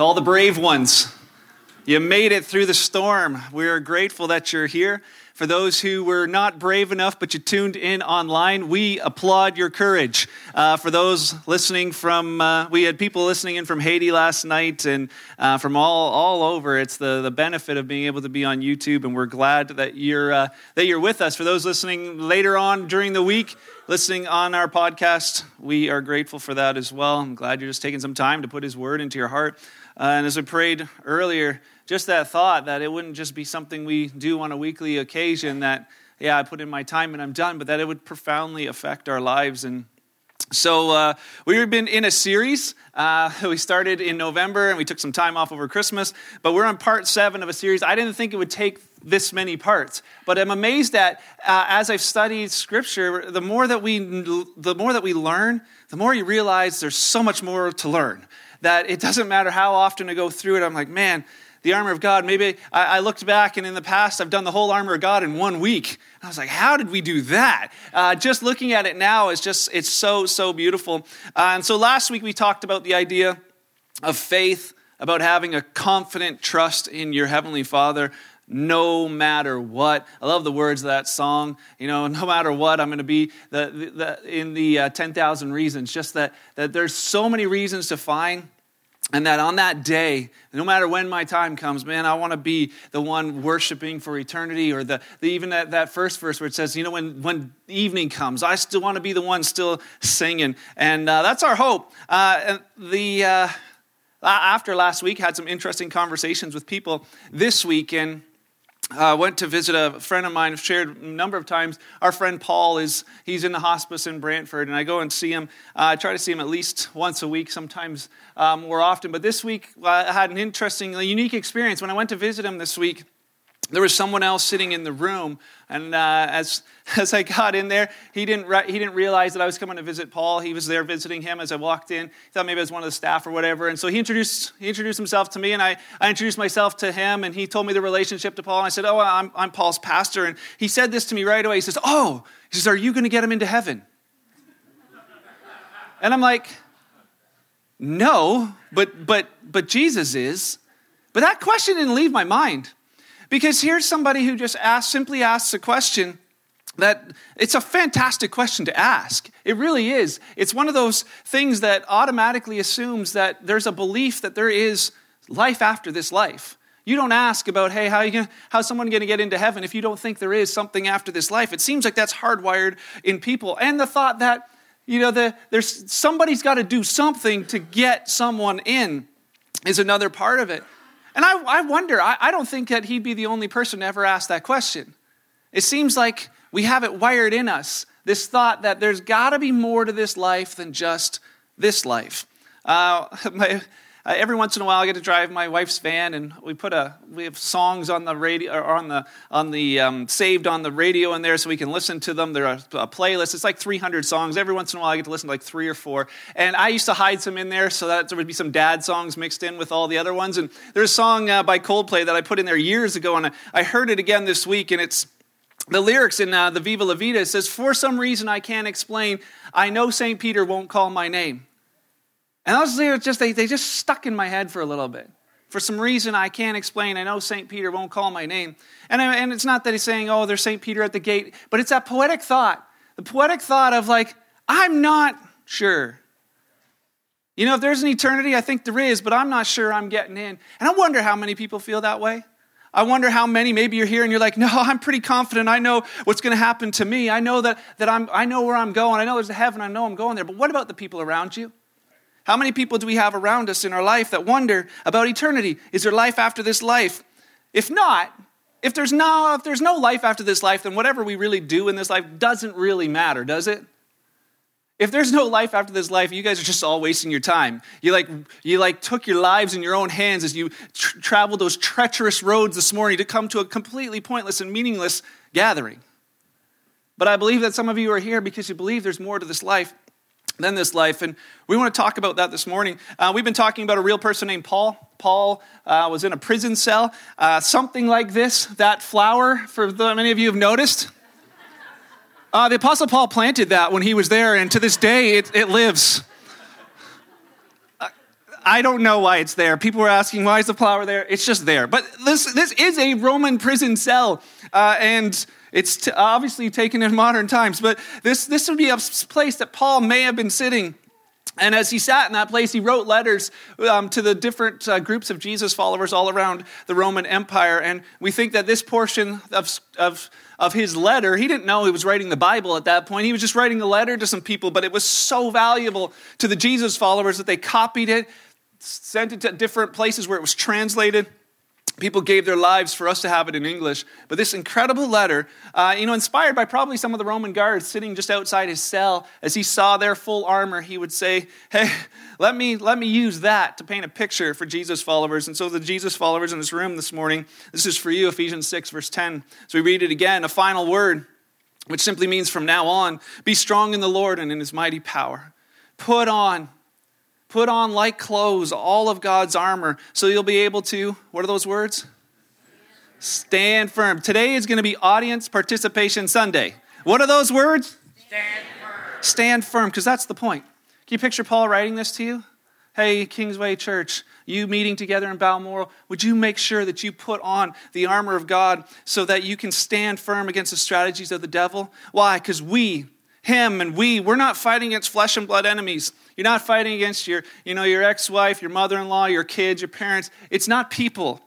To all the brave ones, you made it through the storm. We are grateful that you're here. For those who were not brave enough, but you tuned in online, we applaud your courage. Uh, for those listening from, uh, we had people listening in from Haiti last night and uh, from all, all over. It's the, the benefit of being able to be on YouTube, and we're glad that you're, uh, that you're with us. For those listening later on during the week, listening on our podcast, we are grateful for that as well. I'm glad you're just taking some time to put His word into your heart. Uh, and as I prayed earlier, just that thought that it wouldn't just be something we do on a weekly occasion that, yeah, I put in my time and I'm done, but that it would profoundly affect our lives. And so uh, we've been in a series. Uh, we started in November and we took some time off over Christmas, but we're on part seven of a series. I didn't think it would take this many parts, but I'm amazed that uh, as I've studied Scripture, the more that we the more that we learn, the more you realize there's so much more to learn. That it doesn't matter how often I go through it. I'm like, man, the armor of God. Maybe I, I, looked back and in the past I've done the whole armor of God in one week. I was like, how did we do that? Uh, just looking at it now is just, it's so, so beautiful. Uh, and so last week we talked about the idea of faith, about having a confident trust in your Heavenly Father no matter what. I love the words of that song. You know, no matter what, I'm going to be the, the, the in the uh, 10,000 reasons. Just that, that there's so many reasons to find and that on that day, no matter when my time comes, man, I want to be the one worshiping for eternity. Or the, the even that, that first verse where it says, you know, when, when evening comes, I still want to be the one still singing. And uh, that's our hope. Uh, the, uh, after last week, had some interesting conversations with people this week. And uh, went to visit a friend of mine. I've shared a number of times. Our friend Paul is he's in the hospice in Brantford, and I go and see him. Uh, I try to see him at least once a week, sometimes um, more often. But this week I had an interesting, unique experience when I went to visit him this week there was someone else sitting in the room and uh, as, as i got in there he didn't, re- he didn't realize that i was coming to visit paul. He was there visiting him as i walked in. He thought maybe i was one of the staff or whatever and so he introduced, he introduced himself to me and I, I introduced myself to him and he told me the relationship to paul and i said oh i'm, I'm paul's pastor and he said this to me right away. He says oh he says are you going to get him into heaven? And i'm like no but but but jesus is. But that question didn't leave my mind because here's somebody who just simply asks a question that it's a fantastic question to ask. It really is. It's one of those things that automatically assumes that there's a belief that there is life after this life. You don't ask about, hey, how you gonna, how's someone going to get into heaven if you don't think there is something after this life? It seems like that's hardwired in people. And the thought that, you know, the, there's somebody's got to do something to get someone in is another part of it. And I, I wonder, I, I don't think that he'd be the only person to ever ask that question. It seems like we have it wired in us this thought that there's got to be more to this life than just this life. Uh, my, uh, every once in a while, I get to drive my wife's van, and we put a we have songs on the radio or on the on the um, saved on the radio in there, so we can listen to them. They're a, a, playlist. It's like 300 songs. Every once in a while, I get to listen to like three or four. And I used to hide some in there so that there would be some dad songs mixed in with all the other ones. And there's a song uh, by Coldplay that I put in there years ago, and I, I heard it again this week, and it's the lyrics in uh, the Viva La Vida says, "For some reason I can't explain, I know Saint Peter won't call my name." And those lyrics just they, they just stuck in my head for a little bit. For some reason I can't explain, I know St. Peter won't call my name. And, I, and it's not that he's saying, oh, there's St. Peter at the gate, but it's that poetic thought. The poetic thought of, like, I'm not sure. You know, if there's an eternity, I think there is, but I'm not sure I'm getting in. And I wonder how many people feel that way. I wonder how many, maybe you're here and you're like, no, I'm pretty confident. I know what's going to happen to me. I know that, that I'm, I know where I'm going. I know there's a heaven. I know I'm going there. But what about the people around you? How many people do we have around us in our life that wonder about eternity? Is there life after this life? If not, if there's no if there's no life after this life, then whatever we really do in this life doesn't really matter, does it? If there's no life after this life, you guys are just all wasting your time. You like you like took your lives in your own hands as you tr- traveled those treacherous roads this morning to come to a completely pointless and meaningless gathering. But I believe that some of you are here because you believe there's more to this life than this life. And we want to talk about that this morning. Uh, we've been talking about a real person named Paul. Paul uh, was in a prison cell, uh, something like this. That flower, for the, many of you have noticed. Uh, the Apostle Paul planted that when he was there, and to this day it, it lives. I don't know why it's there. People were asking, why is the flower there? It's just there. But this, this is a Roman prison cell. Uh, and it's t- obviously taken in modern times. But this, this would be a place that Paul may have been sitting. And as he sat in that place, he wrote letters um, to the different uh, groups of Jesus followers all around the Roman Empire. And we think that this portion of, of, of his letter, he didn't know he was writing the Bible at that point. He was just writing a letter to some people, but it was so valuable to the Jesus followers that they copied it, sent it to different places where it was translated people gave their lives for us to have it in English. But this incredible letter, uh, you know, inspired by probably some of the Roman guards sitting just outside his cell, as he saw their full armor, he would say, "Hey, let me let me use that to paint a picture for Jesus followers." And so, the Jesus followers in this room this morning, this is for you, Ephesians six verse ten. So we read it again, a final word, which simply means from now on, be strong in the Lord and in His mighty power. Put on Put on like clothes all of God's armor so you'll be able to, what are those words? Stand firm. Today is going to be audience participation Sunday. What are those words? Stand firm. Stand firm, because that's the point. Can you picture Paul writing this to you? Hey, Kingsway Church, you meeting together in Balmoral, would you make sure that you put on the armor of God so that you can stand firm against the strategies of the devil? Why? Because we, him and we, we're not fighting against flesh and blood enemies. You're not fighting against your, you know, your ex-wife, your mother-in-law, your kids, your parents. It's not people.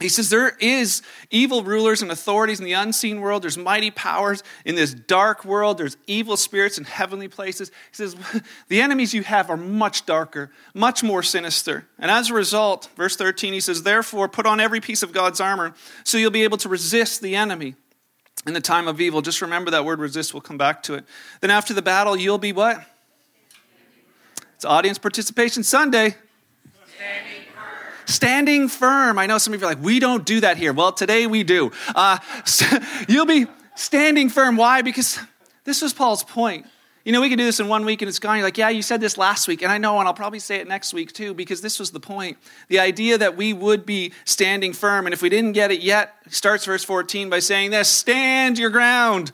He says there is evil rulers and authorities in the unseen world. There's mighty powers in this dark world. There's evil spirits in heavenly places. He says the enemies you have are much darker, much more sinister. And as a result, verse 13, he says, Therefore, put on every piece of God's armor so you'll be able to resist the enemy in the time of evil. Just remember that word resist, we'll come back to it. Then after the battle, you'll be what? It's audience participation Sunday. Standing firm. Standing firm. I know some of you are like, we don't do that here. Well, today we do. Uh, you'll be standing firm. Why? Because this was Paul's point. You know, we can do this in one week and it's gone. You're like, yeah, you said this last week. And I know, and I'll probably say it next week too, because this was the point. The idea that we would be standing firm. And if we didn't get it yet, starts verse 14 by saying this stand your ground.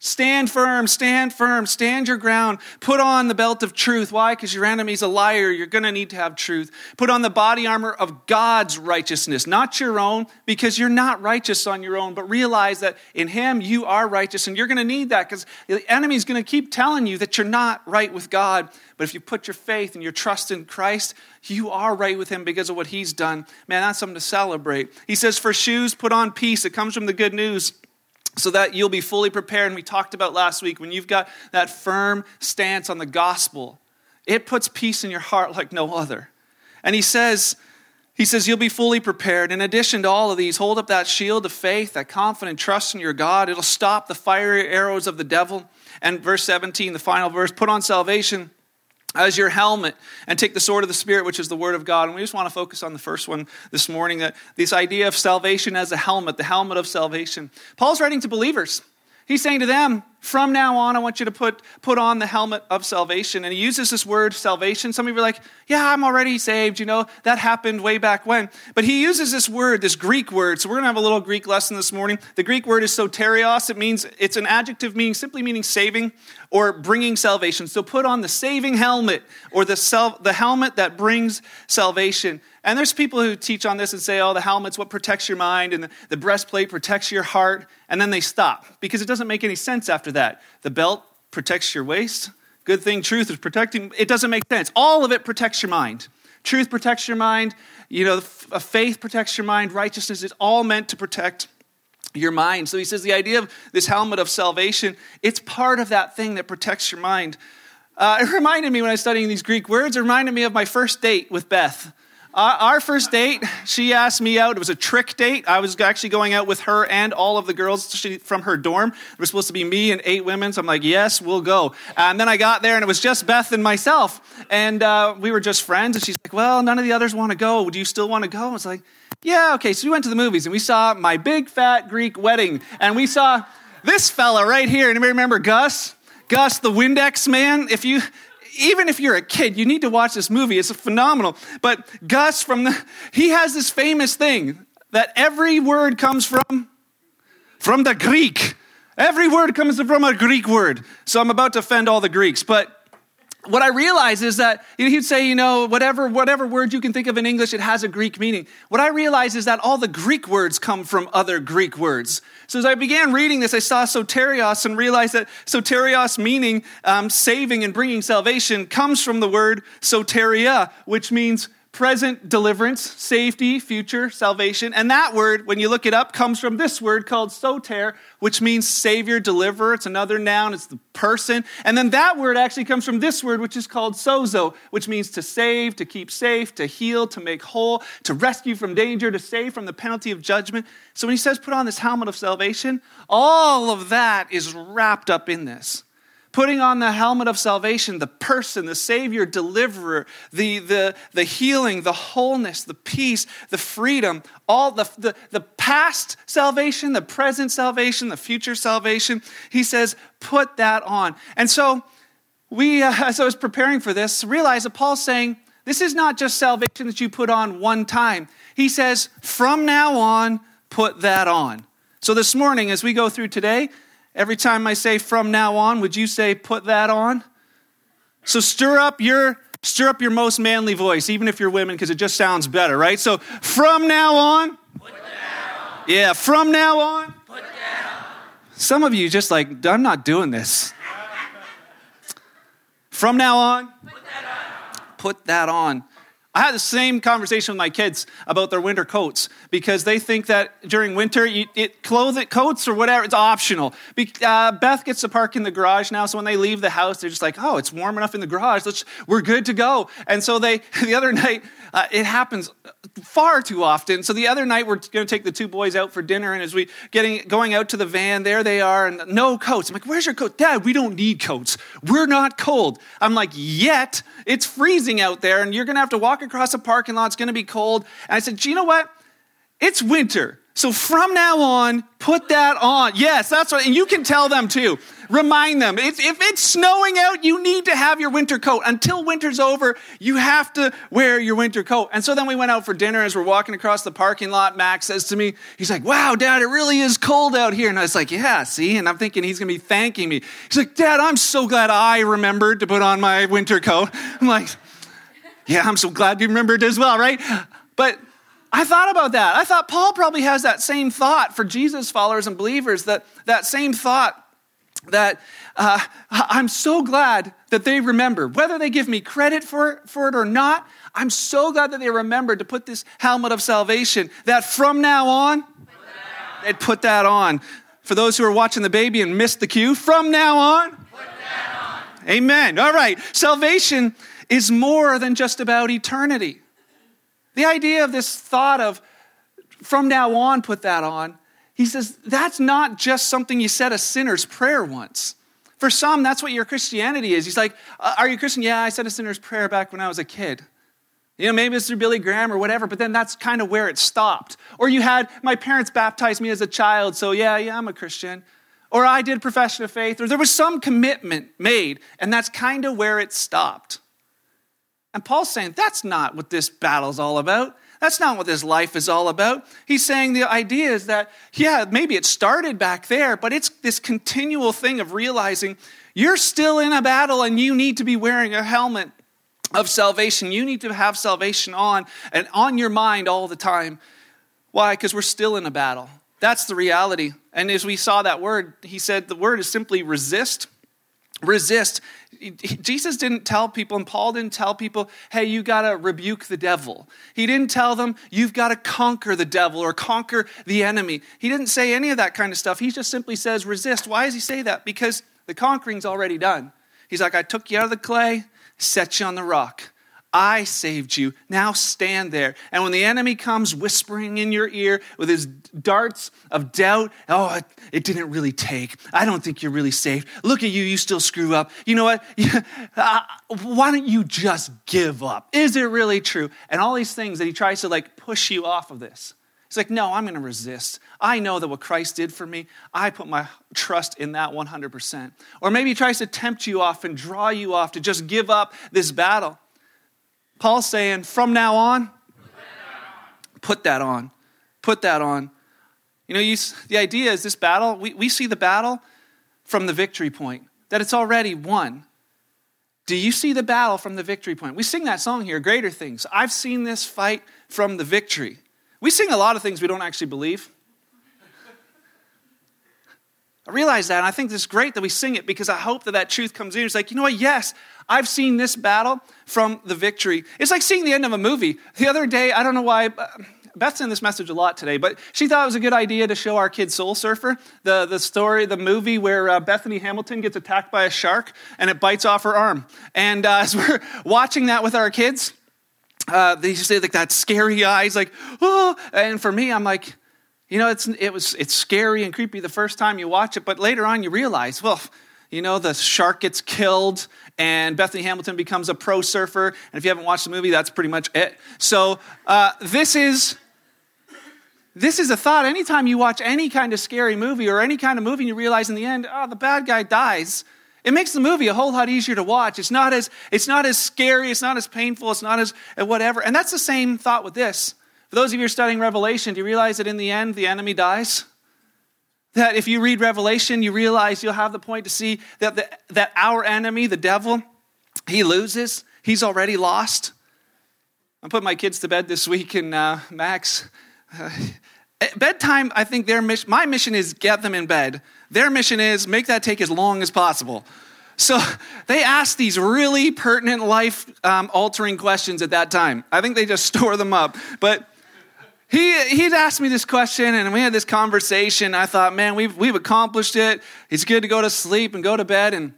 Stand firm, stand firm, stand your ground. Put on the belt of truth. Why? Because your enemy's a liar. You're going to need to have truth. Put on the body armor of God's righteousness, not your own, because you're not righteous on your own, but realize that in Him you are righteous, and you're going to need that because the enemy's going to keep telling you that you're not right with God. But if you put your faith and your trust in Christ, you are right with Him because of what He's done. Man, that's something to celebrate. He says, For shoes, put on peace. It comes from the good news so that you'll be fully prepared. And we talked about last week when you've got that firm stance on the gospel, it puts peace in your heart like no other. And he says, he says, You'll be fully prepared. In addition to all of these, hold up that shield of faith, that confident trust in your God. It'll stop the fiery arrows of the devil. And verse 17, the final verse put on salvation as your helmet and take the sword of the Spirit, which is the Word of God. And we just want to focus on the first one this morning that this idea of salvation as a helmet, the helmet of salvation. Paul's writing to believers. He's saying to them, from now on, I want you to put, put on the helmet of salvation. And he uses this word salvation. Some of you are like, yeah, I'm already saved. You know, that happened way back when. But he uses this word, this Greek word. So we're going to have a little Greek lesson this morning. The Greek word is soterios. It means, it's an adjective meaning, simply meaning saving or bringing salvation. So put on the saving helmet or the, sel- the helmet that brings salvation. And there's people who teach on this and say, oh, the helmet's what protects your mind and the, the breastplate protects your heart. And then they stop because it doesn't make any sense after that. The belt protects your waist. Good thing truth is protecting. It doesn't make sense. All of it protects your mind. Truth protects your mind. You know, faith protects your mind. Righteousness is all meant to protect your mind. So he says the idea of this helmet of salvation, it's part of that thing that protects your mind. Uh, it reminded me when I was studying these Greek words, it reminded me of my first date with Beth. Our first date, she asked me out. It was a trick date. I was actually going out with her and all of the girls from her dorm. It was supposed to be me and eight women. So I'm like, yes, we'll go. And then I got there and it was just Beth and myself. And uh, we were just friends. And she's like, well, none of the others want to go. Do you still want to go? I was like, yeah, okay. So we went to the movies and we saw My Big Fat Greek Wedding. And we saw this fella right here. Anybody remember Gus? Gus, the Windex man. If you even if you're a kid, you need to watch this movie. It's phenomenal. But Gus from the he has this famous thing that every word comes from from the Greek. Every word comes from a Greek word. So I'm about to offend all the Greeks, but what I realize is that you know, he'd say, you know, whatever, whatever word you can think of in English, it has a Greek meaning. What I realize is that all the Greek words come from other Greek words. So as I began reading this, I saw soterios and realized that soterios meaning um, saving and bringing salvation comes from the word soteria, which means present deliverance, safety, future salvation. And that word, when you look it up, comes from this word called soter, which means savior, deliverer. It's another noun, it's the person. And then that word actually comes from this word, which is called sozo, which means to save, to keep safe, to heal, to make whole, to rescue from danger, to save from the penalty of judgment. So when he says put on this helmet of salvation, all of that is wrapped up in this putting on the helmet of salvation, the person, the Savior, deliverer, the, the, the healing, the wholeness, the peace, the freedom, all the, the, the past salvation, the present salvation, the future salvation. He says, put that on. And so, we, uh, as I was preparing for this, realized that Paul's saying, this is not just salvation that you put on one time. He says, from now on, put that on. So this morning, as we go through today, Every time I say from now on, would you say put that on? So stir up your stir up your most manly voice, even if you're women, because it just sounds better, right? So from now on, yeah, from now on, some of you just like I'm not doing this. From now on, put that on. Put that on. I had the same conversation with my kids about their winter coats because they think that during winter, you, it, clothes, coats or whatever, it's optional. Be, uh, Beth gets to park in the garage now, so when they leave the house, they're just like, oh, it's warm enough in the garage. Let's, we're good to go. And so they, the other night, uh, it happens far too often. So the other night, we're going to take the two boys out for dinner, and as we getting going out to the van, there they are, and no coats. I'm like, "Where's your coat, Dad? We don't need coats. We're not cold." I'm like, "Yet it's freezing out there, and you're going to have to walk across the parking lot. It's going to be cold." And I said, "You know what? It's winter. So from now on, put that on. Yes, that's right. And you can tell them too. Remind them. If, if it's snowing out, you need to have your winter coat. Until winter's over, you have to wear your winter coat. And so then we went out for dinner as we're walking across the parking lot. Max says to me, he's like, wow, dad, it really is cold out here. And I was like, yeah, see? And I'm thinking he's going to be thanking me. He's like, dad, I'm so glad I remembered to put on my winter coat. I'm like, yeah, I'm so glad you remembered as well, right? But I thought about that. I thought Paul probably has that same thought for Jesus followers and believers, that, that same thought that uh, I'm so glad that they remember. Whether they give me credit for, for it or not, I'm so glad that they remembered to put this helmet of salvation, that from now on, they'd put that on. For those who are watching the baby and missed the cue, from now on, on. amen. All right, salvation is more than just about eternity. The idea of this thought of from now on, put that on, he says that's not just something you said a sinner's prayer once. For some, that's what your Christianity is. He's like, uh, Are you Christian? Yeah, I said a sinner's prayer back when I was a kid. You know, maybe it's through Billy Graham or whatever, but then that's kind of where it stopped. Or you had, my parents baptized me as a child, so yeah, yeah, I'm a Christian. Or I did profession of faith, or there was some commitment made, and that's kind of where it stopped. And Paul's saying that's not what this battle's all about. That's not what this life is all about. He's saying the idea is that, yeah, maybe it started back there, but it's this continual thing of realizing you're still in a battle and you need to be wearing a helmet of salvation. You need to have salvation on and on your mind all the time. Why? Because we're still in a battle. That's the reality. And as we saw that word, he said the word is simply resist resist. Jesus didn't tell people, and Paul didn't tell people, hey, you got to rebuke the devil. He didn't tell them, you've got to conquer the devil or conquer the enemy. He didn't say any of that kind of stuff. He just simply says, resist. Why does he say that? Because the conquering's already done. He's like, I took you out of the clay, set you on the rock. I saved you. Now stand there. And when the enemy comes whispering in your ear with his darts of doubt, oh, it, it didn't really take. I don't think you're really saved. Look at you, you still screw up. You know what? uh, why don't you just give up? Is it really true? And all these things that he tries to like push you off of this. He's like, no, I'm going to resist. I know that what Christ did for me, I put my trust in that 100%. Or maybe he tries to tempt you off and draw you off to just give up this battle. Paul's saying, from now on, put that on. Put that on. You know, you, the idea is this battle, we, we see the battle from the victory point, that it's already won. Do you see the battle from the victory point? We sing that song here, Greater Things. I've seen this fight from the victory. We sing a lot of things we don't actually believe. I realize that, and I think it's great that we sing it because I hope that that truth comes in. It's like, you know what? Yes, I've seen this battle from the victory. It's like seeing the end of a movie. The other day, I don't know why, Beth's in this message a lot today, but she thought it was a good idea to show our kids Soul Surfer, the, the story, the movie where uh, Bethany Hamilton gets attacked by a shark and it bites off her arm. And uh, as we're watching that with our kids, uh, they just say like that scary eyes, like, oh. And for me, I'm like, you know, it's, it was, it's scary and creepy the first time you watch it, but later on you realize, well, you know, the shark gets killed and Bethany Hamilton becomes a pro surfer. And if you haven't watched the movie, that's pretty much it. So uh, this is this is a thought. Anytime you watch any kind of scary movie or any kind of movie and you realize in the end, oh, the bad guy dies, it makes the movie a whole lot easier to watch. It's not as, it's not as scary, it's not as painful, it's not as whatever. And that's the same thought with this. For those of you studying Revelation, do you realize that in the end, the enemy dies? That if you read Revelation, you realize you'll have the point to see that, the, that our enemy, the devil, he loses. He's already lost. I put my kids to bed this week, and uh, Max, uh, bedtime, I think their mission, my mission is get them in bed. Their mission is make that take as long as possible. So they ask these really pertinent, life um, altering questions at that time. I think they just store them up. But he, he'd asked me this question and we had this conversation. I thought, man, we've, we've accomplished it. It's good to go to sleep and go to bed. And,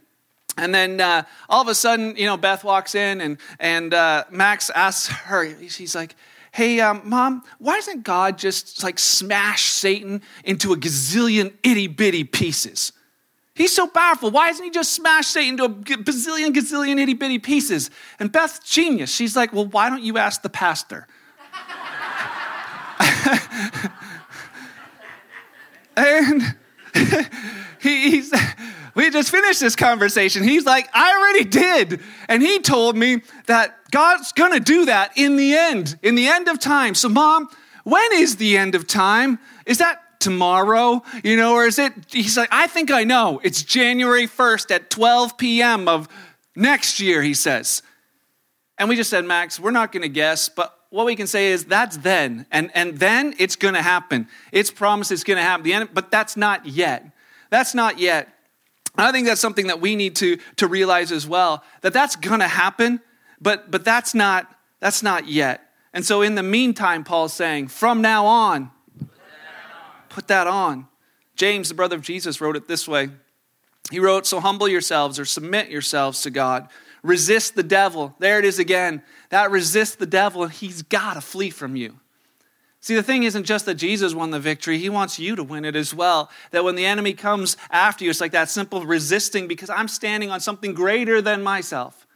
and then uh, all of a sudden, you know, Beth walks in and, and uh, Max asks her, she's like, hey, um, mom, why doesn't God just like smash Satan into a gazillion itty bitty pieces? He's so powerful. Why doesn't he just smash Satan into a bazillion, gazillion itty bitty pieces? And Beth's genius. She's like, well, why don't you ask the pastor? and he, he's, we just finished this conversation. He's like, I already did. And he told me that God's gonna do that in the end, in the end of time. So, mom, when is the end of time? Is that tomorrow? You know, or is it? He's like, I think I know. It's January 1st at 12 p.m. of next year, he says. And we just said, Max, we're not gonna guess, but what we can say is that's then. And, and then it's going to happen. It's promised it's going to happen. The end, but that's not yet. That's not yet. And I think that's something that we need to, to realize as well, that that's going to happen, but, but that's, not, that's not yet. And so in the meantime, Paul's saying, from now on, put that on. James, the brother of Jesus, wrote it this way. He wrote, So humble yourselves or submit yourselves to God Resist the devil. There it is again. That resist the devil, and he's got to flee from you. See, the thing isn't just that Jesus won the victory, he wants you to win it as well. That when the enemy comes after you, it's like that simple resisting because I'm standing on something greater than myself.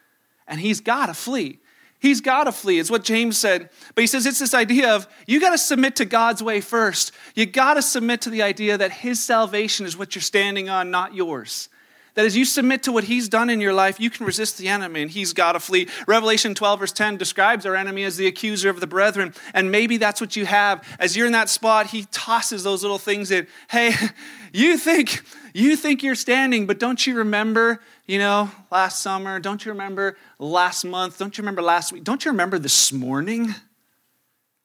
And he's got to flee. He's got to flee. It's what James said. But he says it's this idea of you got to submit to God's way first. You got to submit to the idea that his salvation is what you're standing on, not yours that as you submit to what he's done in your life, you can resist the enemy and he's got to flee. Revelation 12, verse 10 describes our enemy as the accuser of the brethren. And maybe that's what you have. As you're in that spot, he tosses those little things in. Hey, you think, you think you're standing, but don't you remember, you know, last summer? Don't you remember last month? Don't you remember last week? Don't you remember this morning?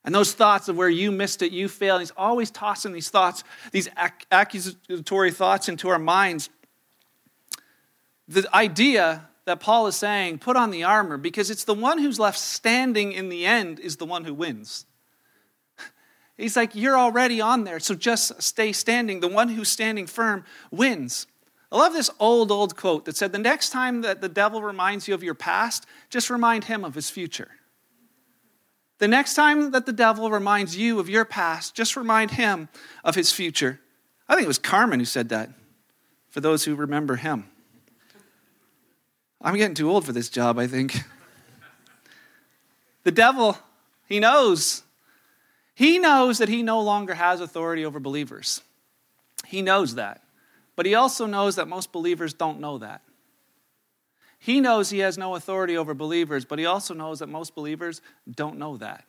And those thoughts of where you missed it, you failed. He's always tossing these thoughts, these accusatory thoughts into our minds the idea that Paul is saying, put on the armor, because it's the one who's left standing in the end is the one who wins. He's like, you're already on there, so just stay standing. The one who's standing firm wins. I love this old, old quote that said, the next time that the devil reminds you of your past, just remind him of his future. The next time that the devil reminds you of your past, just remind him of his future. I think it was Carman who said that, for those who remember him. I'm getting too old for this job, I think. the devil, he knows. He knows that he no longer has authority over believers. He knows that. But he also knows that most believers don't know that. He knows he has no authority over believers, but he also knows that most believers don't know that.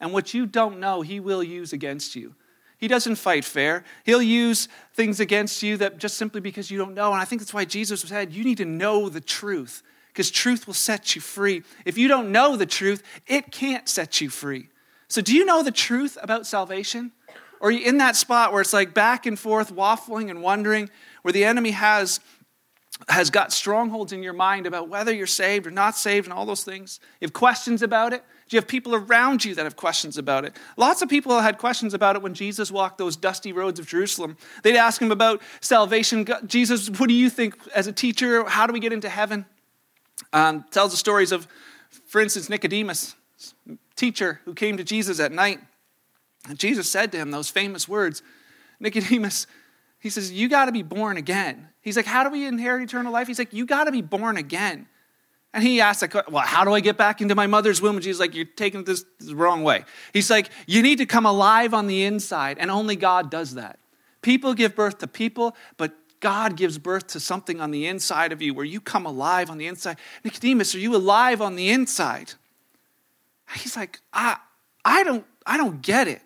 And what you don't know, he will use against you. He doesn't fight fair. He'll use things against you that just simply because you don't know. And I think that's why Jesus said, you need to know the truth. because truth will set you free. If you don't know the truth, it can't set you free. So, do you know the truth about salvation? Or are you in that spot where it's like back and forth, waffling and wondering, where the enemy has, has got strongholds in your mind about whether you're saved or not saved and all those things? You have questions about it? Do you have people around you that have questions about it? Lots of people had questions about it when Jesus walked those dusty roads of Jerusalem. They'd ask him about salvation. Jesus, what do you think as a teacher? How do we get into heaven? Um, tells the stories of, for instance, Nicodemus, teacher who came to Jesus at night. And Jesus said to him those famous words Nicodemus, he says, You got to be born again. He's like, How do we inherit eternal life? He's like, You got to be born again. And he asked, Well, how do I get back into my mother's womb? And she's like, You're taking this the wrong way. He's like, You need to come alive on the inside, and only God does that. People give birth to people, but God gives birth to something on the inside of you where you come alive on the inside. Nicodemus, are you alive on the inside? He's like, I, I, don't, I don't get it.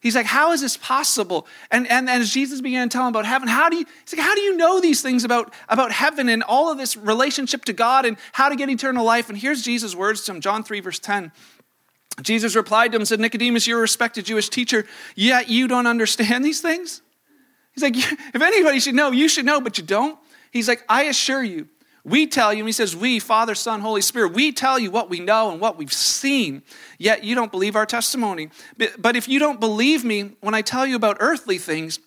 He's like, how is this possible? And, and, and as Jesus began to tell him about heaven, how do you, he's like, how do you know these things about, about heaven and all of this relationship to God and how to get eternal life? And here's Jesus' words to him, John 3, verse 10. Jesus replied to him and said, Nicodemus, you're a respected Jewish teacher, yet you don't understand these things? He's like, if anybody should know, you should know, but you don't. He's like, I assure you, we tell you, he says, We, Father, Son, Holy Spirit, we tell you what we know and what we've seen, yet you don't believe our testimony. But if you don't believe me when I tell you about earthly things,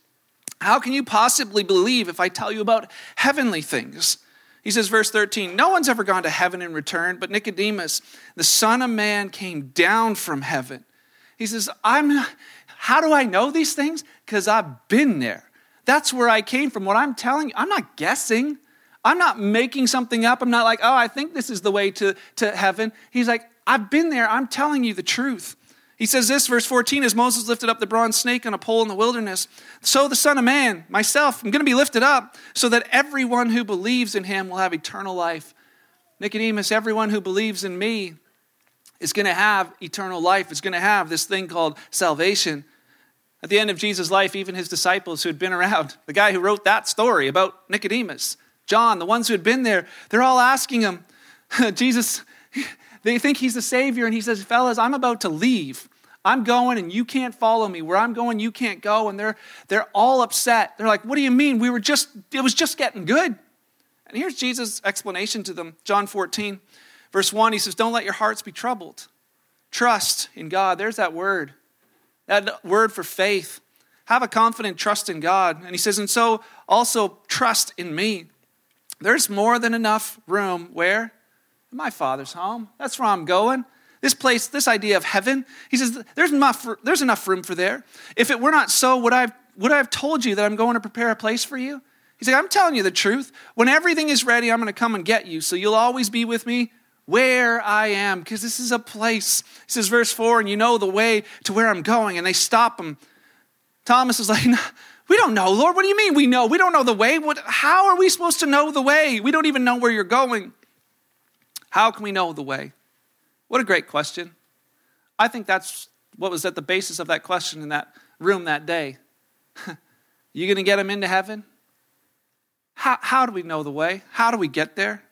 how can you possibly believe if I tell you about heavenly things? He says, verse 13, No one's ever gone to heaven and returned, but Nicodemus, the Son of Man, came down from heaven. He says, I'm, how do I know these things? Because I've been there. That's where I came from. What I'm telling you, I'm not guessing. I'm not making something up. I'm not like, oh, I think this is the way to, to heaven. He's like, I've been there. I'm telling you the truth. He says this, verse 14, as Moses lifted up the bronze snake on a pole in the wilderness, so the Son of Man, myself, I'm going to be lifted up so that everyone who believes in him will have eternal life. Nicodemus, everyone who believes in me is going to have eternal life, is going to have this thing called salvation. At the end of Jesus' life, even his disciples who had been around, the guy who wrote that story about Nicodemus, John, the ones who had been there, they're all asking him, Jesus, they think he's the Savior, and he says, Fellas, I'm about to leave. I'm going and you can't follow me. Where I'm going, you can't go. And they're, they're all upset. They're like, What do you mean? We were just, it was just getting good. And here's Jesus' explanation to them John 14, verse 1. He says, Don't let your hearts be troubled. Trust in God. There's that word, that word for faith. Have a confident trust in God. And he says, And so also trust in me. There's more than enough room where? In my father's home. That's where I'm going. This place, this idea of heaven, he says, there's enough, there's enough room for there. If it were not so, would I, have, would I have told you that I'm going to prepare a place for you? He's like, I'm telling you the truth. When everything is ready, I'm going to come and get you. So you'll always be with me where I am, because this is a place. He says, verse 4, and you know the way to where I'm going. And they stop him. Thomas is like, we don't know, Lord. What do you mean we know? We don't know the way. What, how are we supposed to know the way? We don't even know where you're going. How can we know the way? What a great question. I think that's what was at the basis of that question in that room that day. you going to get them into heaven? How, how do we know the way? How do we get there?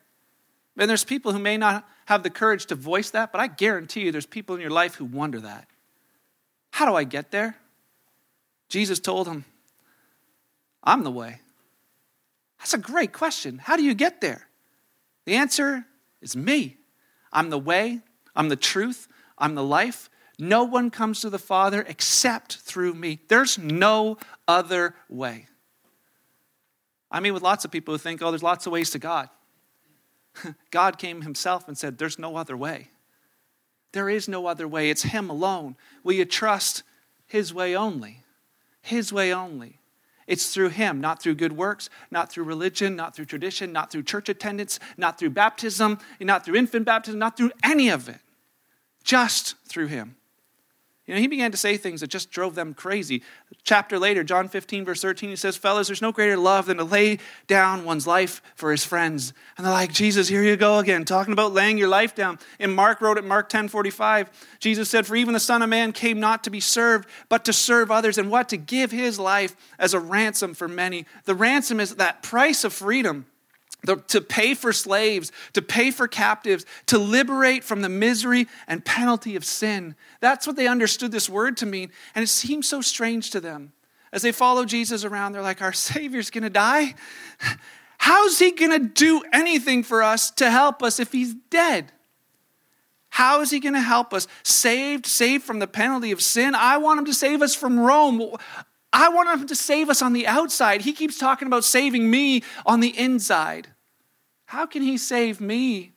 And there's people who may not have the courage to voice that, but I guarantee you there's people in your life who wonder that. How do I get there? Jesus told them, I'm the way. That's a great question. How do you get there? The answer is me. I'm the way, I'm the truth, I'm the life. No one comes to the Father except through me. There's no other way. I mean, with lots of people who think, oh, there's lots of ways to God. God came himself and said, there's no other way. There is no other way. It's Him alone. Will you trust His way only? His way only. It's through Him, not through good works, not through religion, not through tradition, not through church attendance, not through baptism, not through infant baptism, not through any of it. Just through Him. You know, he began to say things that just drove them crazy. A chapter later, John 15, verse 13, he says, Fellas, there's no greater love than to lay down one's life for his friends. And they're like, Jesus, here you go again, talking about laying your life down. And Mark wrote it, Mark 10, 45, Jesus said, For even the Son of Man came not to be served, but to serve others. And what? To give his life as a ransom for many. The ransom is that price of freedom. To pay for slaves, to pay for captives, to liberate from the misery and penalty of sin. That's what they understood this word to mean. And it seemed so strange to them. As they follow Jesus around, they're like, Our Savior's gonna die? How's he gonna do anything for us to help us if he's dead? How is he going to help us? Saved, saved from the penalty of sin. I want him to save us from Rome. I want him to save us on the outside. He keeps talking about saving me on the inside. How can he save me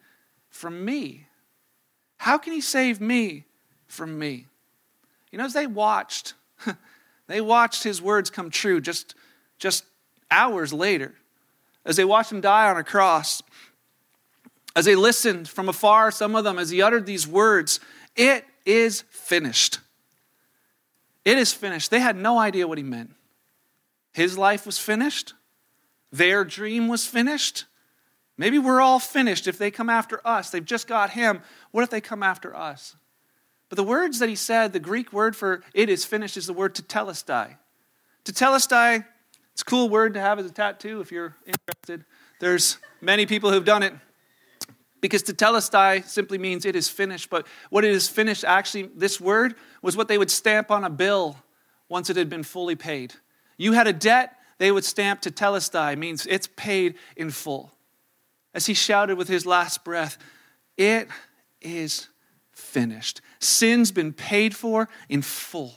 from me? How can he save me from me? You know, as they watched, they watched his words come true just, just hours later. As they watched him die on a cross, as they listened from afar, some of them, as he uttered these words, it is finished. It is finished. They had no idea what he meant. His life was finished. Their dream was finished. Maybe we're all finished if they come after us. They've just got him. What if they come after us? But the words that he said, the Greek word for it is finished, is the word tetelestai. Tetelestai, it's a cool word to have as a tattoo if you're interested. There's many people who've done it. Because to tetelestai simply means it is finished, but what it is finished, actually, this word was what they would stamp on a bill once it had been fully paid. You had a debt, they would stamp to tetelestai, means it's paid in full. As he shouted with his last breath, it is finished. Sin's been paid for in full.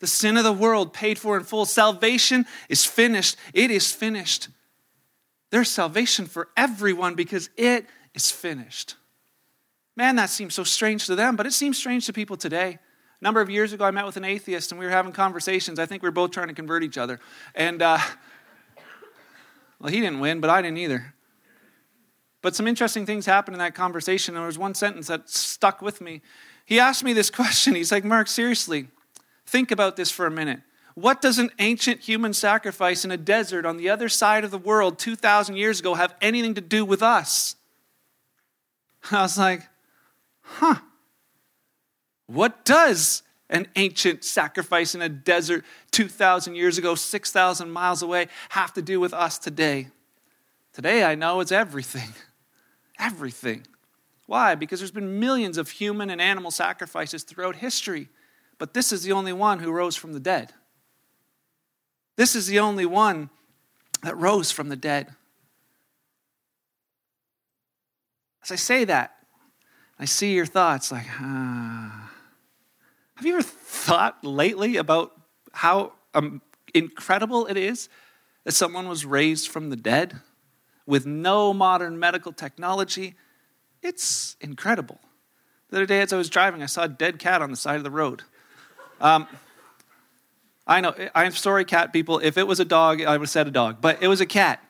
The sin of the world paid for in full. Salvation is finished. It is finished. There's salvation for everyone because it is finished. Man, that seems so strange to them, but it seems strange to people today. A number of years ago, I met with an atheist and we were having conversations. I think we were both trying to convert each other. And, uh, well, he didn't win, but I didn't either. But some interesting things happened in that conversation. There was one sentence that stuck with me. He asked me this question. He's like, Mark, seriously, think about this for a minute. What does an ancient human sacrifice in a desert on the other side of the world 2,000 years ago have anything to do with us? I was like, huh. What does an ancient sacrifice in a desert 2,000 years ago, 6,000 miles away, have to do with us today? Today, I know it's everything. Everything. Why? Because there's been millions of human and animal sacrifices throughout history, but this is the only one who rose from the dead. This is the only one that rose from the dead. As I say that, I see your thoughts like, ah. Have you ever thought lately about how um, incredible it is that someone was raised from the dead with no modern medical technology? It's incredible. The other day, as I was driving, I saw a dead cat on the side of the road. Um, I know, I'm sorry, cat people. If it was a dog, I would have said a dog, but it was a cat.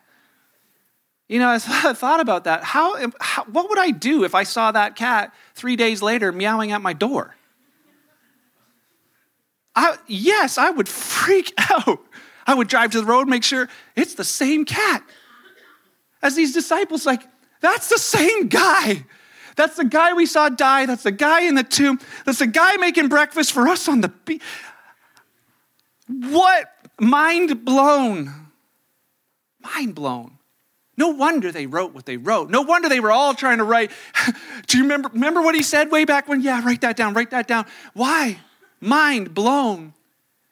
You know, I thought about that. How, how, what would I do if I saw that cat three days later meowing at my door? I, yes, I would freak out. I would drive to the road, make sure it's the same cat. As these disciples, like, that's the same guy. That's the guy we saw die. That's the guy in the tomb. That's the guy making breakfast for us on the beach. What? Mind blown. Mind blown. No wonder they wrote what they wrote. No wonder they were all trying to write. Do you remember, remember what he said way back when? Yeah, write that down, write that down. Why? Mind blown.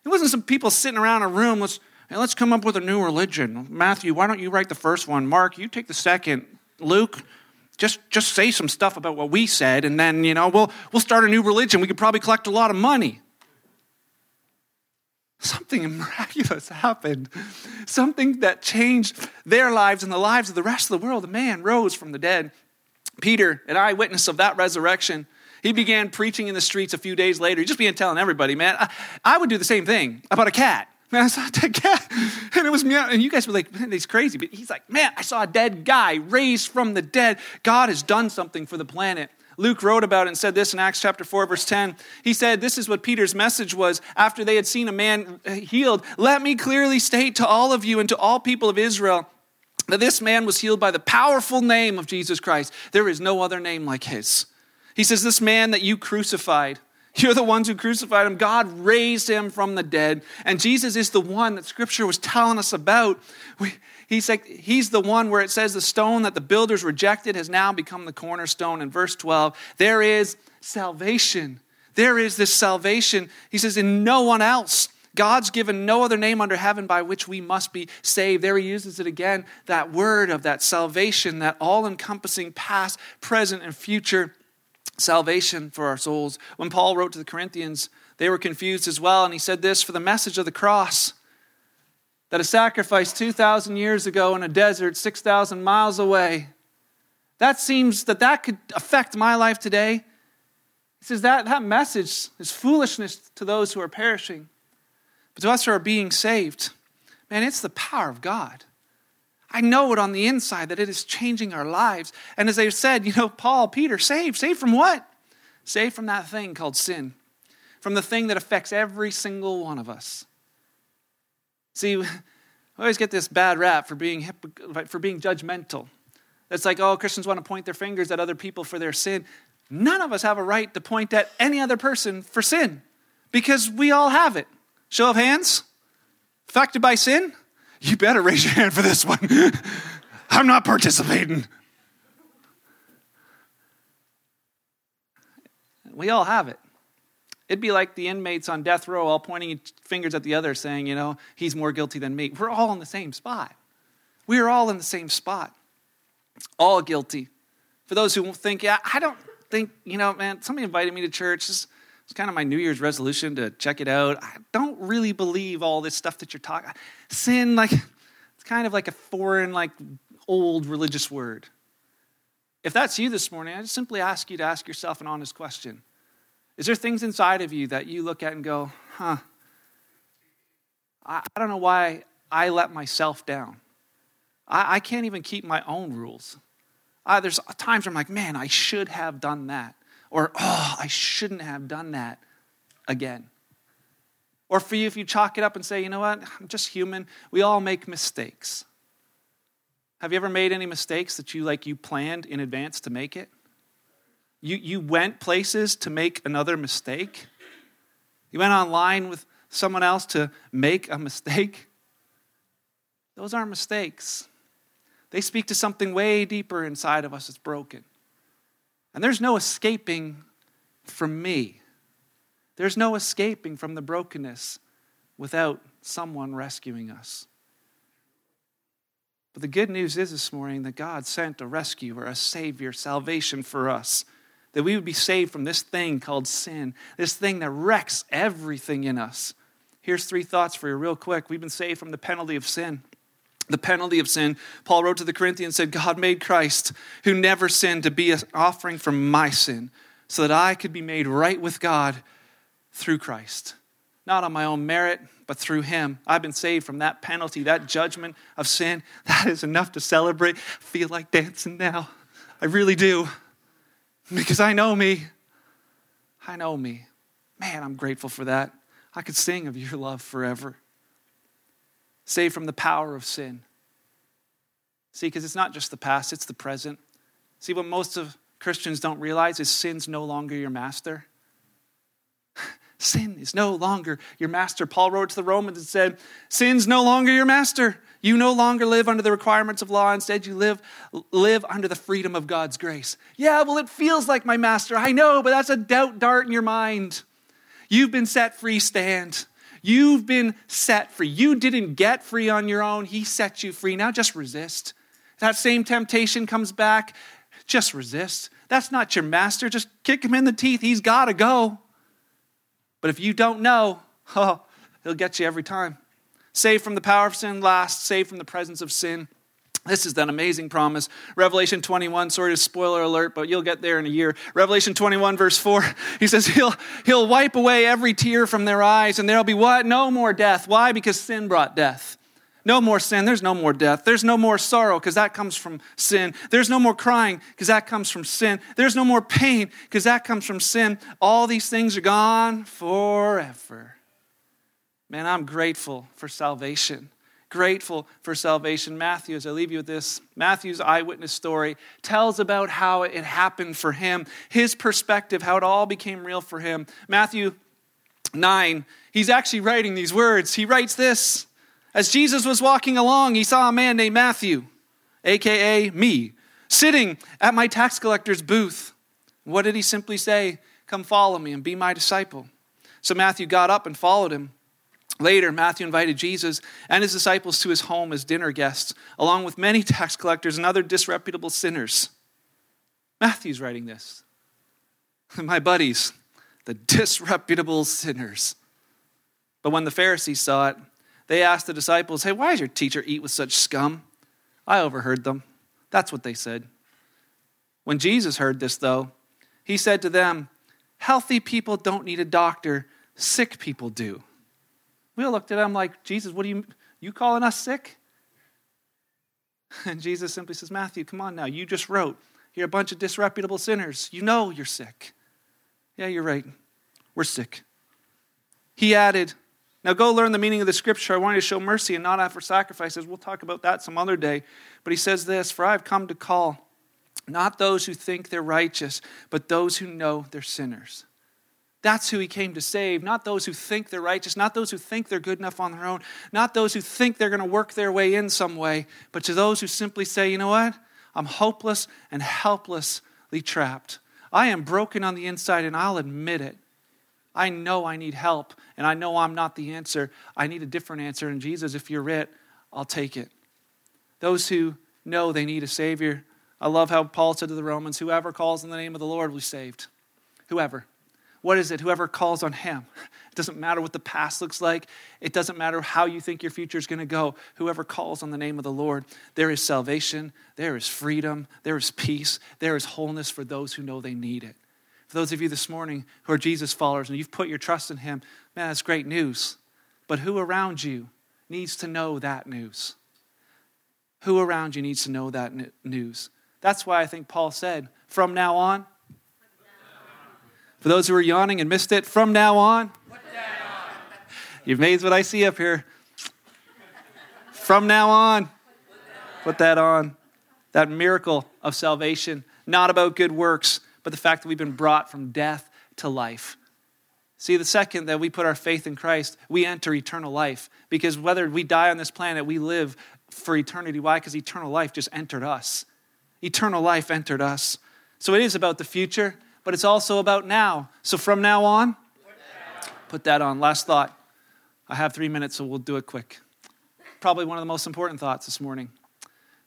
It wasn't some people sitting around a room. Let's, hey, let's come up with a new religion. Matthew, why don't you write the first one? Mark, you take the second. Luke, just, just say some stuff about what we said, and then, you know, we'll, we'll start a new religion. We could probably collect a lot of money. Something miraculous happened. Something that changed their lives and the lives of the rest of the world. A man rose from the dead. Peter, an eyewitness of that resurrection, he began preaching in the streets a few days later. He just began telling everybody, man, I, I would do the same thing about a cat. Man, I saw a dead cat. And it was me. And you guys were like, man, he's crazy. But he's like, man, I saw a dead guy raised from the dead. God has done something for the planet. Luke wrote about it and said this in Acts chapter 4, verse 10. He said, This is what Peter's message was after they had seen a man healed. Let me clearly state to all of you and to all people of Israel that this man was healed by the powerful name of Jesus Christ. There is no other name like his. He says, This man that you crucified, You're the ones who crucified him. God raised him from the dead. And Jesus is the one that scripture was telling us about. We, he's, like, he's the one where it says the stone that the builders rejected has now become the cornerstone. In verse 12, there is salvation. There is this salvation. He says, in no one else. God's given no other name under heaven by which we must be saved. There he uses it again that word of that salvation, that all encompassing past, present, and future salvation for our souls. When Paul wrote to the Corinthians, they were confused as well, and he said this for the message of the cross that a sacrifice 2,000 years ago in a desert 6,000 miles away, that seems that that could affect my life today. He says that, that message is foolishness to those who are perishing. But to us who are being saved, man, it's the power of God. I know it on the inside that it is changing our lives. And as they said, you know, Paul, Peter, saved. Saved from what? Saved from that thing called sin, from the thing that affects every single one of us. See, we always get this bad rap for being, for being judgmental. It's like, oh, Christians want to point their fingers at other people for their sin. None of us have a right to point at any other person for sin because we all have it. Show of hands? Affected by sin? You better raise your hand for this one. I'm not participating. We all have it. It'd be like the inmates on death row all pointing fingers at the other, saying, you know, he's more guilty than me. We're all in the same spot. We are all in the same spot. All guilty. For those who think, yeah, I don't think, you know, man, somebody invited me to church. It's kind of my New Year's resolution to check it out. I don't really believe all this stuff that you're talking. Sin, like, it's kind of like a foreign, like, old religious word. If that's you this morning, I just simply ask you to ask yourself an honest question. Is there things inside of you that you look at and go, huh, I, I don't know why I let myself down? I, I can't even keep my own rules. Uh, there's times I'm like, man, I should have done that. Or, oh, I shouldn't have done that again. Or for you, if you chalk it up and say, you know what, I'm just human, we all make mistakes. Have you ever made any mistakes that you like you planned in advance to make it? You, you went places to make another mistake? You went online with someone else to make a mistake? Those aren't mistakes. They speak to something way deeper inside of us that's broken. And there's no escaping from me. There's no escaping from the brokenness without someone rescuing us. But the good news is this morning that God sent a rescuer, a savior, salvation for us. That we would be saved from this thing called sin, this thing that wrecks everything in us. Here's three thoughts for you, real quick. We've been saved from the penalty of sin the penalty of sin. Paul wrote to the Corinthians said, God made Christ, who never sinned, to be an offering for my sin, so that I could be made right with God through Christ. Not on my own merit, but through him. I've been saved from that penalty, that judgment of sin. That is enough to celebrate. I feel like dancing now. I really do. Because I know me. I know me. Man, I'm grateful for that. I could sing of your love forever saved from the power of sin. See, because it's not just the past, it's the present. See, what most of Christians don't realize is sin's no longer your master. Sin is no longer your master. Paul wrote to the Romans and said, Sin's no longer your master. You no longer live under the requirements of law. Instead, you live, live under the freedom of God's grace. Yeah, well, it feels like my master. I know, but that's a doubt dart in your mind. You've been set free, stand. You've been set free. You didn't get free on your own, He set you free. Now just resist. That same temptation comes back, just resist. That's not your master. Just kick him in the teeth. He's got to go. But if you don't know, oh, he'll get you every time. Saved from the power of sin, last, saved from the presence of sin. This is an amazing promise. Revelation 21, sorry to spoiler alert, but you'll get there in a year. Revelation 21, verse 4, he says, He'll, he'll wipe away every tear from their eyes, and there'll be what? No more death. Why? Because sin brought death. No more sin. There's no more death. There's no more sorrow because that comes from sin. There's no more crying because that comes from sin. There's no more pain because that comes from sin. All these things are gone forever. Man, I'm grateful for salvation grateful for salvation. Matthew, as I leave you with this, Matthew's eyewitness story tells about how it happened for him, his perspective, how it all became real for him. Matthew 9, he's actually writing these words. He writes this As Jesus was walking along, he saw a man named Matthew, aka me, sitting at my tax collector's booth. What did he simply say? Come follow me and be my disciple. So Matthew got up and followed him. Later, Matthew invited Jesus and his disciples to his home as dinner guests, along with many tax collectors and other disreputable sinners. Matthew's writing this. My buddies, the disreputable sinners. But when the Pharisees saw it, they asked the disciples, Hey, why does your teacher eat with such scum? I overheard them. That's what they said. When Jesus heard this, though, he said to them, Healthy people don't need a doctor, sick people do. We all looked at him like, Jesus, what are you, you calling us sick? And Jesus simply says, Matthew, come on now. You just wrote. You're a bunch of disreputable sinners. You know you're sick. Yeah, you're right. We're sick. He added, Now go learn the meaning of the scripture. I want you to show mercy and not offer sacrifices. We'll talk about that some other day. But he says this For I have come to call not those who think they're righteous, but those who know they're sinners. That's who he came to save, not those who think they're righteous, not those who think they're good enough on their own, not those who think they're going to work their way in some way, but to those who simply say, you know what? I'm hopeless and helplessly trapped. I am broken on the inside, and I'll admit it. I know I need help, and I know I'm not the answer. I need a different answer. And Jesus, if you're it, I'll take it. Those who know they need a Savior, I love how Paul said to the Romans, whoever calls in the name of the Lord will be saved. Whoever. What is it? Whoever calls on him. It doesn't matter what the past looks like. It doesn't matter how you think your future is going to go. Whoever calls on the name of the Lord, there is salvation, there is freedom, there is peace, there is wholeness for those who know they need it. For those of you this morning who are Jesus followers and you've put your trust in him, man, that's great news. But who around you needs to know that news? Who around you needs to know that news? That's why I think Paul said, from now on, for those who are yawning and missed it, from now on, you've made what I see up here. From now on, put that on. That miracle of salvation, not about good works, but the fact that we've been brought from death to life. See, the second that we put our faith in Christ, we enter eternal life. Because whether we die on this planet, we live for eternity. Why? Because eternal life just entered us eternal life entered us. So it is about the future, but it's also about now. So from now on, put that on. Last thought. I have three minutes, so we'll do it quick. Probably one of the most important thoughts this morning.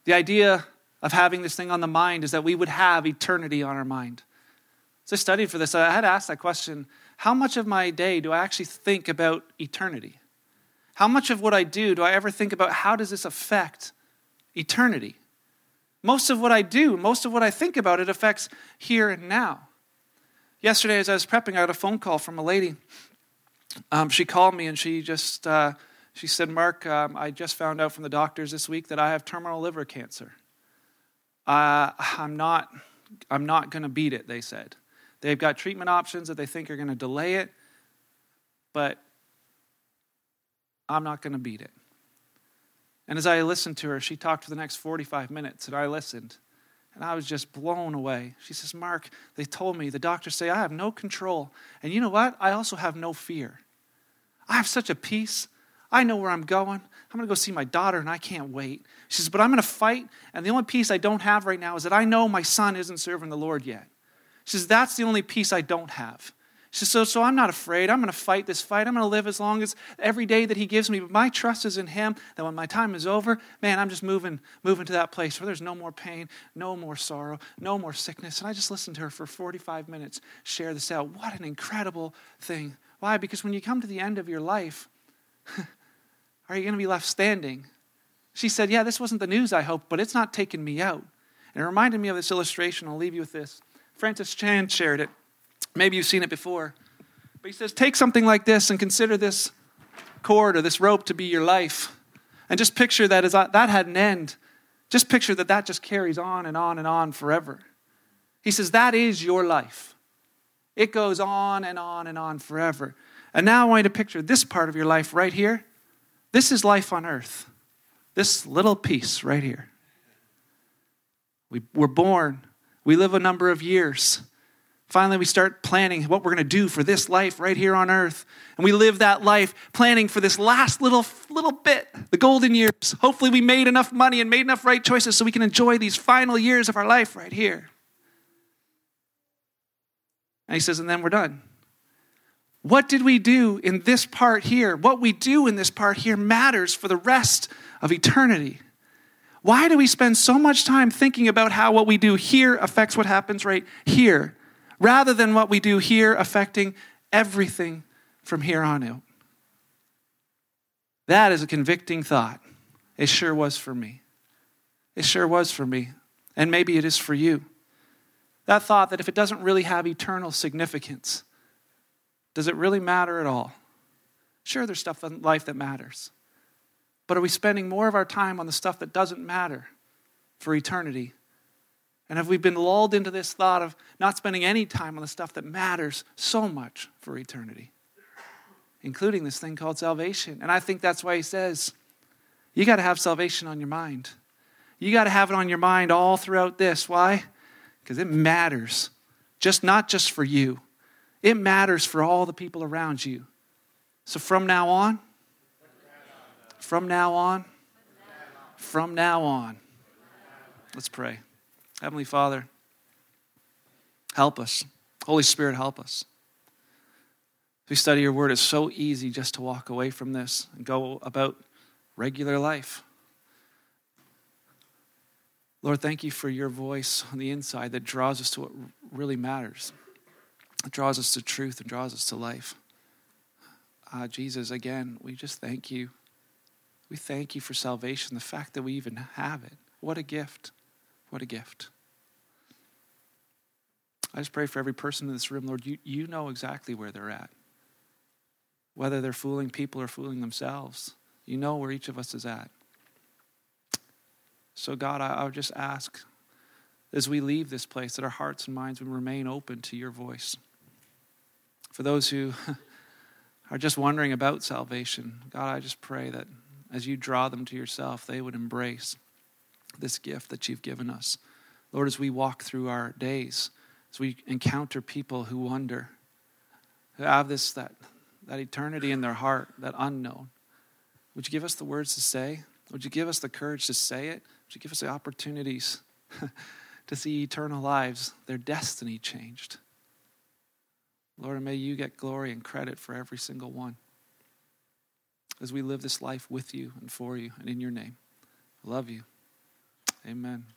The idea of having this thing on the mind is that we would have eternity on our mind. So I studied for this. I had asked that question how much of my day do I actually think about eternity? How much of what I do do I ever think about how does this affect eternity? Most of what I do, most of what I think about, it affects here and now. Yesterday, as I was prepping, I got a phone call from a lady. Um, she called me and she just uh, she said, "Mark, um, I just found out from the doctors this week that I have terminal liver cancer. Uh, I'm not I'm not going to beat it." They said they've got treatment options that they think are going to delay it, but I'm not going to beat it. And as I listened to her, she talked for the next 45 minutes, and I listened. And I was just blown away. She says, Mark, they told me, the doctors say, I have no control. And you know what? I also have no fear. I have such a peace. I know where I'm going. I'm going to go see my daughter, and I can't wait. She says, But I'm going to fight. And the only peace I don't have right now is that I know my son isn't serving the Lord yet. She says, That's the only peace I don't have. So, so I'm not afraid. I'm going to fight this fight. I'm going to live as long as every day that He gives me. But my trust is in Him that when my time is over, man, I'm just moving, moving to that place where there's no more pain, no more sorrow, no more sickness. And I just listened to her for 45 minutes share this out. What an incredible thing. Why? Because when you come to the end of your life, are you going to be left standing? She said, Yeah, this wasn't the news I hoped, but it's not taking me out. And it reminded me of this illustration. I'll leave you with this. Francis Chan shared it. Maybe you've seen it before. But he says, take something like this and consider this cord or this rope to be your life. And just picture that as that had an end. Just picture that that just carries on and on and on forever. He says, that is your life. It goes on and on and on forever. And now I want you to picture this part of your life right here. This is life on earth. This little piece right here. We, we're born, we live a number of years. Finally, we start planning what we're going to do for this life right here on earth. And we live that life planning for this last little, little bit, the golden years. Hopefully, we made enough money and made enough right choices so we can enjoy these final years of our life right here. And he says, and then we're done. What did we do in this part here? What we do in this part here matters for the rest of eternity. Why do we spend so much time thinking about how what we do here affects what happens right here, rather than what we do here affecting everything from here on out? That is a convicting thought. It sure was for me. It sure was for me. And maybe it is for you. That thought that if it doesn't really have eternal significance, does it really matter at all? Sure, there's stuff in life that matters. But are we spending more of our time on the stuff that doesn't matter for eternity? And have we been lulled into this thought of not spending any time on the stuff that matters so much for eternity, including this thing called salvation? And I think that's why he says, you got to have salvation on your mind. You got to have it on your mind all throughout this. Why? because it matters. Just not just for you. It matters for all the people around you. So from now on, from now on, from now on, let's pray. Heavenly Father, help us. Holy Spirit, help us. As we study your word, it's so easy just to walk away from this and go about regular life. Lord, thank you for your voice on the inside that draws us to what really matters. It draws us to truth and draws us to life. Uh, Jesus, again, we just thank you. We thank you for salvation, the fact that we even have it. What a gift. What a gift. I just pray for every person in this room, Lord, you, you know exactly where they're at. Whether they're fooling people or fooling themselves, you know where each of us is at. So, God, I, I would just ask as we leave this place that our hearts and minds would remain open to your voice. For those who are just wondering about salvation, God, I just pray that as you draw them to yourself, they would embrace this gift that you've given us. Lord, as we walk through our days, as we encounter people who wonder, who have this, that, that eternity in their heart, that unknown, would you give us the words to say? Would you give us the courage to say it? Would you give us the opportunities to see eternal lives, their destiny changed? Lord, may you get glory and credit for every single one as we live this life with you and for you and in your name. I love you. Amen.